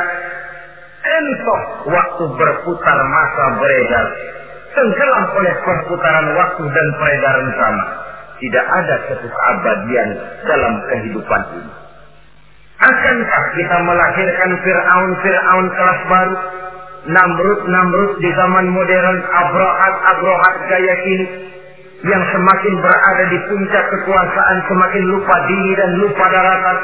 entok waktu berputar masa beredar. Tenggelam oleh perputaran waktu dan peredaran sama. Tidak ada satu keabadian dalam kehidupan ini. Akankah kita melahirkan Fir'aun-Fir'aun kelas baru? Namrud-Namrud di zaman modern, Abrohat-Abrohat gaya kini. Yang semakin berada di puncak kekuasaan semakin lupa diri dan lupa daratan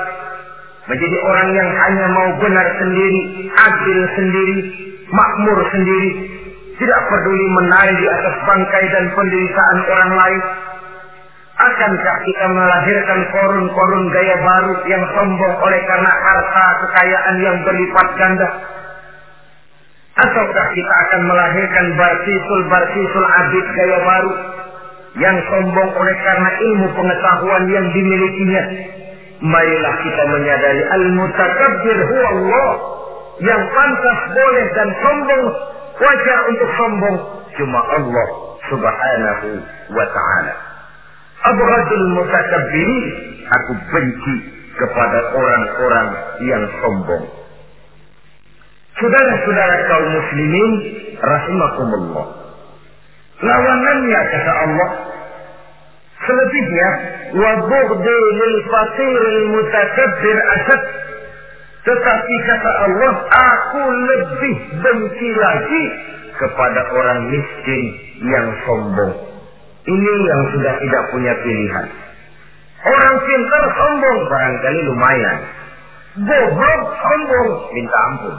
Menjadi orang yang hanya mau benar sendiri, adil sendiri, makmur sendiri. Tidak peduli menari di atas bangkai dan penderitaan orang lain. Akankah kita melahirkan korun-korun gaya baru yang sombong oleh karena harta kekayaan yang berlipat ganda? Ataukah kita akan melahirkan barsisul-barsisul abid gaya baru yang sombong oleh karena ilmu pengetahuan yang dimilikinya marilah kita menyadari al-mutakabbir huwa Allah yang pantas boleh dan sombong wajar untuk sombong cuma Allah subhanahu wa ta'ala. Abghadul mutakabbirin aku benci kepada orang-orang yang sombong. Saudara-saudara kaum muslimin rahimakumullah. Lawanannya kata Allah Selebihnya, wa bughdi lil fakir mutakabbir asad. Tetapi kata Allah, aku lebih benci lagi kepada orang miskin yang sombong. Ini yang sudah tidak punya pilihan. Orang pintar sombong barangkali lumayan. Goblok sombong minta ampun.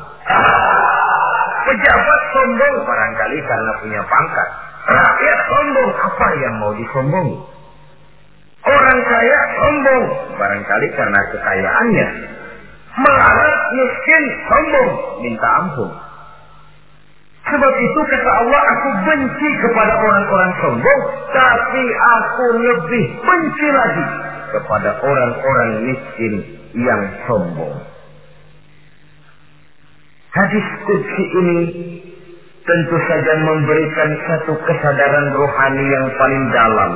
Pejabat sombong barangkali karena punya pangkat. Rakyat sombong apa yang mau disombongi? Orang kaya sombong, barangkali karena kekayaannya. Melarat miskin sombong, minta ampun. Sebab itu kata Allah, aku benci kepada orang-orang sombong, tapi aku lebih benci lagi kepada orang-orang miskin yang sombong. Hadis kudsi ini tentu saja memberikan satu kesadaran rohani yang paling dalam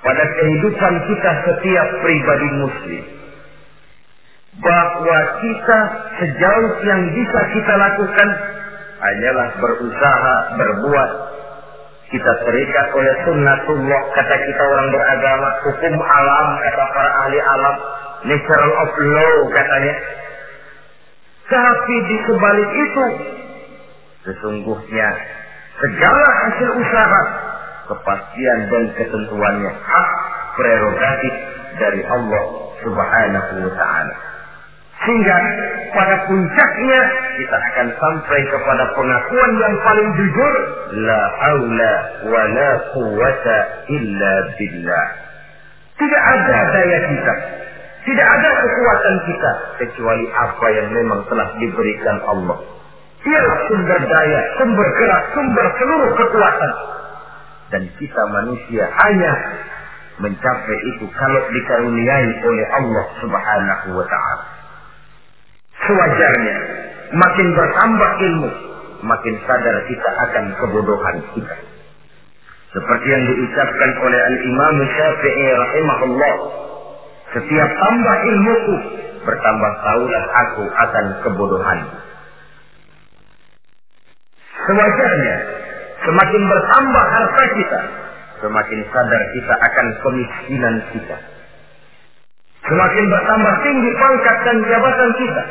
pada kehidupan kita setiap pribadi muslim. Bahwa kita sejauh yang bisa kita lakukan hanyalah berusaha berbuat. Kita terikat oleh sunnatullah kata kita orang beragama hukum alam kata para ahli alam natural of law katanya. Tapi di sebalik itu sesungguhnya segala hasil usaha kepastian dan ketentuannya hak prerogatif dari Allah Subhanahu wa taala. Sehingga pada puncaknya kita akan sampai kepada pengakuan yang paling jujur la haula wa la quwata illa billah. Tidak ada daya kita, tidak ada kekuatan kita kecuali apa yang memang telah diberikan Allah. Dia sumber daya, sumber gerak, sumber seluruh kekuatan dan kita manusia hanya mencapai itu kalau dikaruniai oleh Allah Subhanahu wa taala. Sewajarnya makin bertambah ilmu, makin sadar kita akan kebodohan kita. Seperti yang diucapkan oleh Al-Imam Syafi'i rahimahullah, setiap tambah ilmuku, bertambah tahulah aku akan kebodohan. Sewajarnya Semakin bertambah harta kita, semakin sadar kita akan kemiskinan kita. Semakin bertambah tinggi pangkat dan jabatan kita,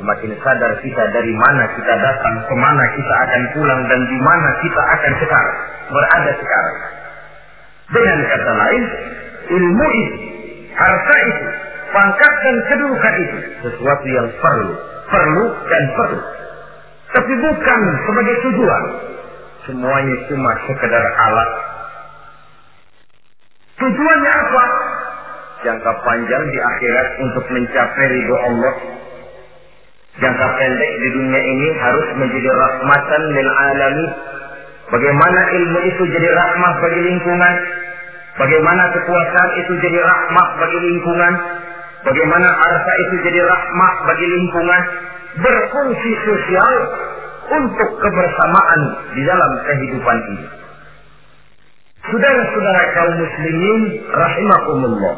semakin sadar kita dari mana kita datang, ke mana kita akan pulang, dan di mana kita akan sekarang, berada sekarang. Dengan kata lain, ilmu itu, harta itu, pangkat dan kedudukan itu, sesuatu yang perlu, perlu dan perlu. Tapi bukan sebagai tujuan, Semuanya cuma sekedar alat. Tujuannya apa? Jangka panjang di akhirat untuk mencapai ridho Allah. Jangka pendek di dunia ini harus menjadi rahmatan lil alami. Bagaimana ilmu itu jadi rahmah bagi lingkungan? Bagaimana kekuasaan itu jadi rahmah bagi lingkungan? Bagaimana harta itu jadi rahmah bagi lingkungan? Berfungsi sosial untuk kebersamaan di dalam kehidupan ini. Saudara-saudara kaum muslimin rahimakumullah.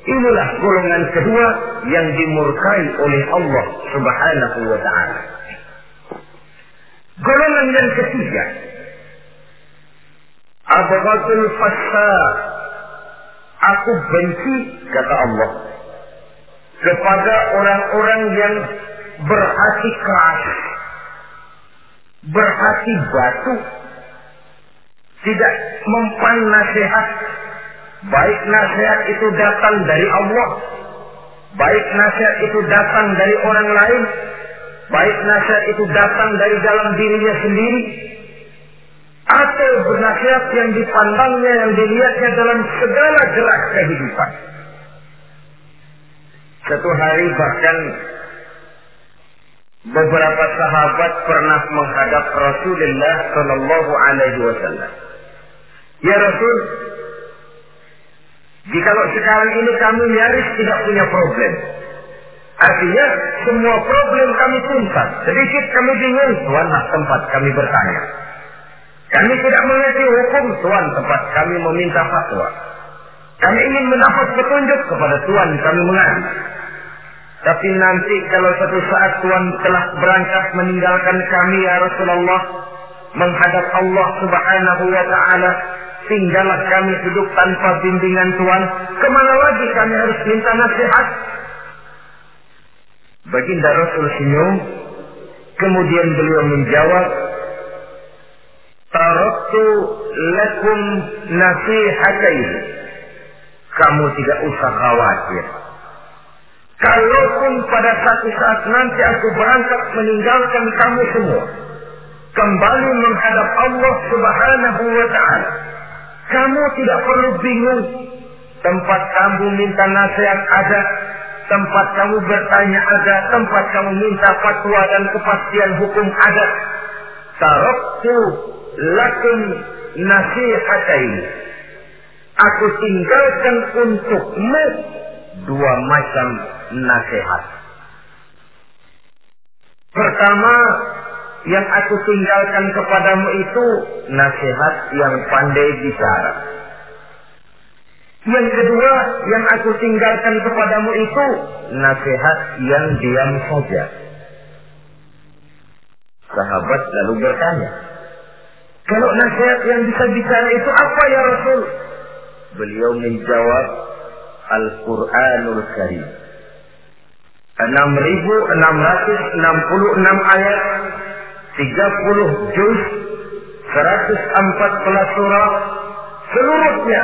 Inilah golongan kedua yang dimurkai oleh Allah Subhanahu wa taala. Golongan yang ketiga Abghadul fasa Aku benci kata Allah kepada orang-orang yang berhati keras berhati batu, tidak mempan nasihat, baik nasihat itu datang dari Allah, baik nasihat itu datang dari orang lain, baik nasihat itu datang dari dalam dirinya sendiri, atau bernasihat yang dipandangnya, yang dilihatnya dalam segala gerak kehidupan. Satu hari bahkan beberapa sahabat pernah menghadap Rasulullah Shallallahu Alaihi Wasallam. Ya Rasul, jika sekarang ini kami nyaris tidak punya problem, artinya semua problem kami tuntas. Sedikit kami bingung, Tuanlah tempat kami bertanya. Kami tidak mengerti hukum, Tuhan tempat kami meminta fatwa. Kami ingin mendapat petunjuk kepada Tuhan kami mengadu. Tapi nanti kalau satu saat Tuhan telah berangkat meninggalkan kami ya Rasulullah menghadap Allah Subhanahu wa taala, tinggallah kami hidup tanpa bimbingan Tuhan, ke mana lagi kami harus minta nasihat? Baginda Rasul senyum, kemudian beliau menjawab, Taraktu lakum nasihatain. Kamu tidak usah khawatir Kalaupun pada satu saat nanti aku berangkat meninggalkan kamu semua. Kembali menghadap Allah subhanahu wa ta'ala. Kamu tidak perlu bingung. Tempat kamu minta nasihat ada. Tempat kamu bertanya ada. Tempat kamu minta fatwa dan kepastian hukum ada. Taraktu lakum nasihatain. Aku tinggalkan untukmu dua macam nasihat. Pertama, yang aku tinggalkan kepadamu itu nasihat yang pandai bicara. Yang kedua yang aku tinggalkan kepadamu itu nasihat yang diam saja. Sahabat lalu bertanya, kalau nasihat yang bisa bicara itu apa ya Rasul? Beliau menjawab, Al-Quranul Karim. 6.666 ayat, 30 juz, 114 surah, seluruhnya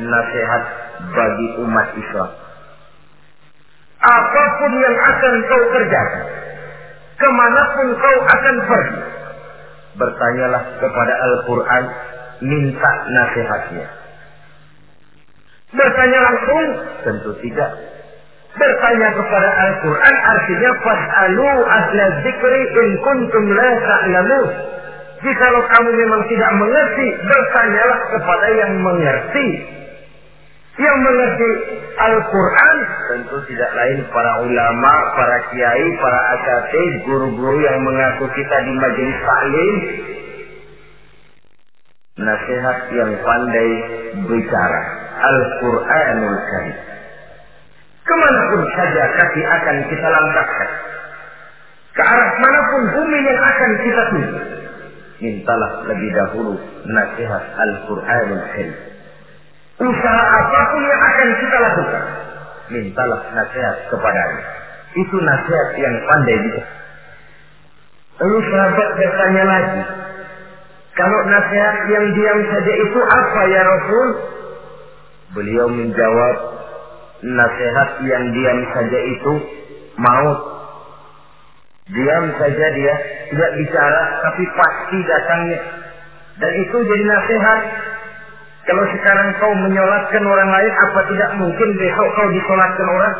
nasihat bagi umat Islam. Apa pun yang akan kau kerjakan, ke mana pun kau akan pergi, bertanyalah kepada Al-Quran, minta nasihatnya. Bertanya langsung? Tentu tidak. Bertanya kepada Al-Quran artinya fas'alu ahla zikri in kuntum la ta'lamun. Jikalau kamu memang tidak mengerti, bertanyalah kepada yang mengerti. Yang mengerti Al-Quran tentu tidak lain para ulama, para kiai, para akatib, guru-guru yang mengaku kita di majelis taklim. Nasihat yang pandai bicara. Al-Quranul Karim. Ke mana pun saja kaki akan kita langkahkan. Ke arah mana pun bumi yang akan kita tuju. Mintalah lebih dahulu nasihat Al-Quranul Karim. Usaha apa pun yang akan kita lakukan. Mintalah nasihat kepadanya. Itu nasihat yang pandai bisa. Lalu sahabat bertanya lagi. Kalau nasihat yang diam saja itu apa ya Rasul? Beliau menjawab, nasihat yang diam saja itu maut. Diam saja dia, tidak bicara, tapi pasti datangnya. Dan itu jadi nasihat. Kalau sekarang kau menyolatkan orang lain, apa tidak mungkin besok kau disolatkan orang?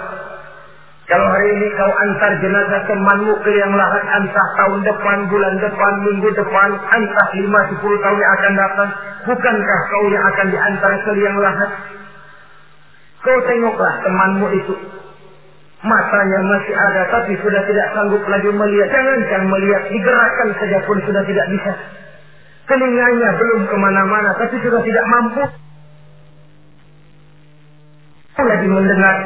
Kalau hari ini kau antar jenazah temanmu ke yang lahat, entah tahun depan, bulan depan, minggu depan, entah lima, sepuluh tahun yang akan datang, bukankah kau yang akan diantar ke yang lahat? Kau tengoklah temanmu itu. Matanya masih ada tapi sudah tidak sanggup lagi melihat. Jangankan melihat, digerakkan saja pun sudah tidak bisa. Telinganya belum ke mana-mana tapi sudah tidak mampu. Lagi mendengar.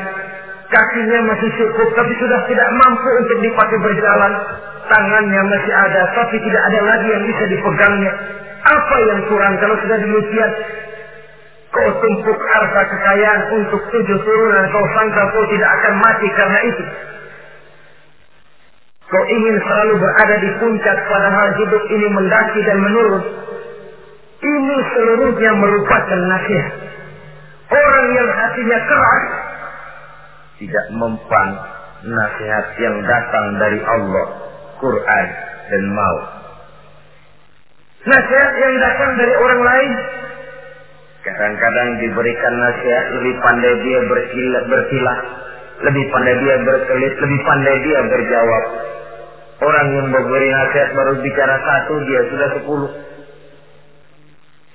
Kakinya masih cukup tapi sudah tidak mampu untuk dipakai berjalan. Tangannya masih ada tapi tidak ada lagi yang bisa dipegangnya. Apa yang kurang kalau sudah demikian? Kau tumpuk harta kekayaan untuk tujuh turunan. Kau sangka kau tidak akan mati karena itu. Kau ingin selalu berada di puncak padahal hidup ini mendaki dan menurun. Ini seluruhnya merupakan nasihat. Orang yang hatinya keras tidak mempan nasihat yang datang dari Allah, Quran dan mau. Nasihat yang datang dari orang lain Kadang-kadang diberikan nasihat lebih pandai dia berkilah, lebih pandai dia berkelit, lebih pandai dia berjawab. Orang yang memberi nasihat baru bicara satu, dia sudah sepuluh.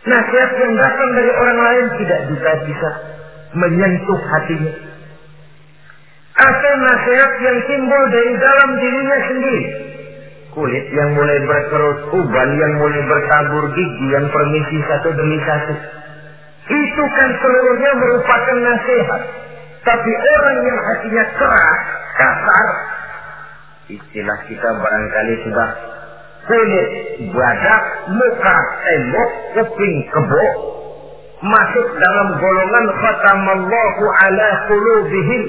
Nasihat yang datang dari orang lain tidak bisa bisa menyentuh hatinya. Atau nasihat yang timbul dari dalam dirinya sendiri. Kulit yang mulai berkerut, uban yang mulai bertabur gigi yang permisi satu demi satu itu kan seluruhnya merupakan nasihat. Tapi orang yang hatinya keras, kasar, istilah kita barangkali sudah kulit, badak, muka, tembok, kuping, kebo, masuk dalam golongan khatamallahu ala qulubihim.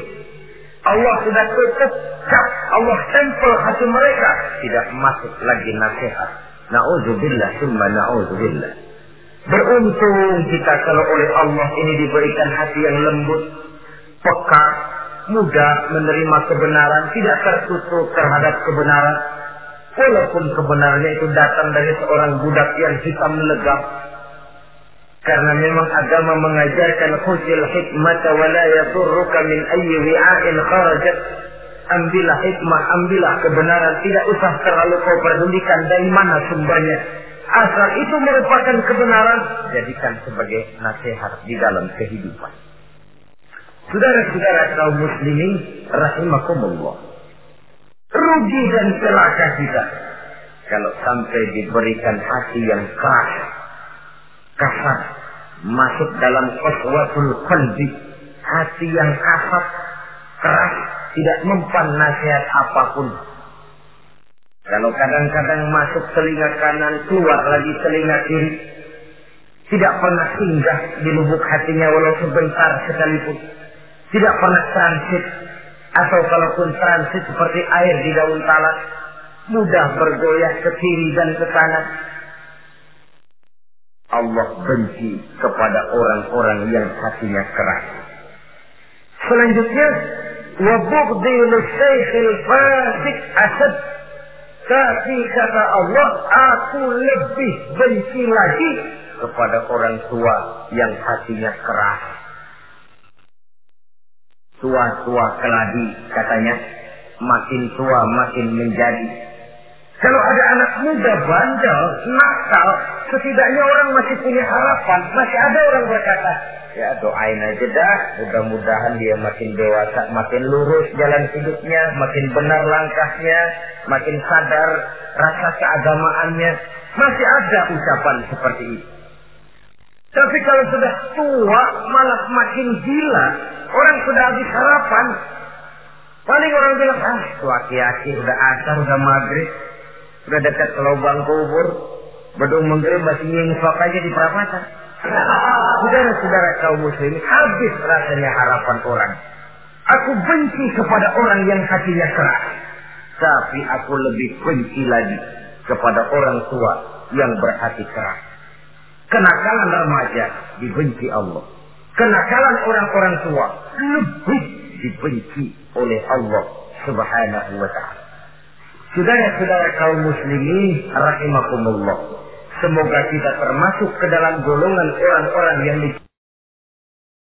Allah sudah tutup cap, Allah tempel hati mereka. Tidak masuk lagi nasihat. Na'udzubillah, summa na'udzubillah. Beruntung kita kalau oleh Allah ini diberikan hati yang lembut, peka, mudah menerima kebenaran, tidak tertutup terhadap kebenaran. Walaupun kebenarannya itu datang dari seorang budak yang hitam legam. Karena memang agama mengajarkan khusil hikmata wa la min ayyi wi'ain kharajat. Ambillah hikmah, ambillah kebenaran. Tidak usah terlalu kau pedulikan dari mana sumbernya asal itu merupakan kebenaran, jadikan sebagai nasihat di dalam kehidupan. Saudara-saudara kaum muslimin rahimakumullah. Rugi dan celaka kita kalau sampai diberikan hati yang keras, kasar, masuk dalam qaswatul qalbi, hati yang kasar, keras, tidak mempan nasihat apa pun. Kalau kadang-kadang masuk telinga kanan, keluar lagi telinga kiri, tidak pernah singgah di lubuk hatinya walau sebentar sekalipun. Tidak pernah transit atau kalaupun transit seperti air di daun talas, mudah bergoyah ke kiri dan ke kanan. Allah benci kepada orang-orang yang hatinya keras. Selanjutnya, bughdil syekhil fasik asad. Tapi kata Allah, aku lebih benci lagi kepada orang tua yang hatinya keras. Tua-tua keladi katanya, makin tua makin menjadi. Kalau ada anak muda bandel, nakal, setidaknya orang masih punya harapan, masih ada orang berkata, ya doain aja dah, mudah-mudahan dia makin dewasa, makin lurus jalan hidupnya, makin benar langkahnya, makin sadar rasa keagamaannya, masih ada ucapan seperti itu. Tapi kalau sudah tua malah makin gila. Orang sudah habis harapan. Paling orang bilang, ah tua aki udah asar, udah maghrib. Udah dekat ke lubang kubur. Bedung maghrib masih nyingsok aja di perapatan. Saudara-saudara kaum muslim, habis rasanya harapan orang. Aku benci kepada orang yang hatinya keras. Tapi aku lebih benci lagi kepada orang tua yang berhati keras. Kenakalan remaja dibenci Allah. Kenakalan orang-orang tua lebih dibenci oleh Allah Subhanahu wa taala. Saudara-saudara kaum muslimin rahimakumullah. Semoga kita termasuk ke dalam golongan orang-orang yang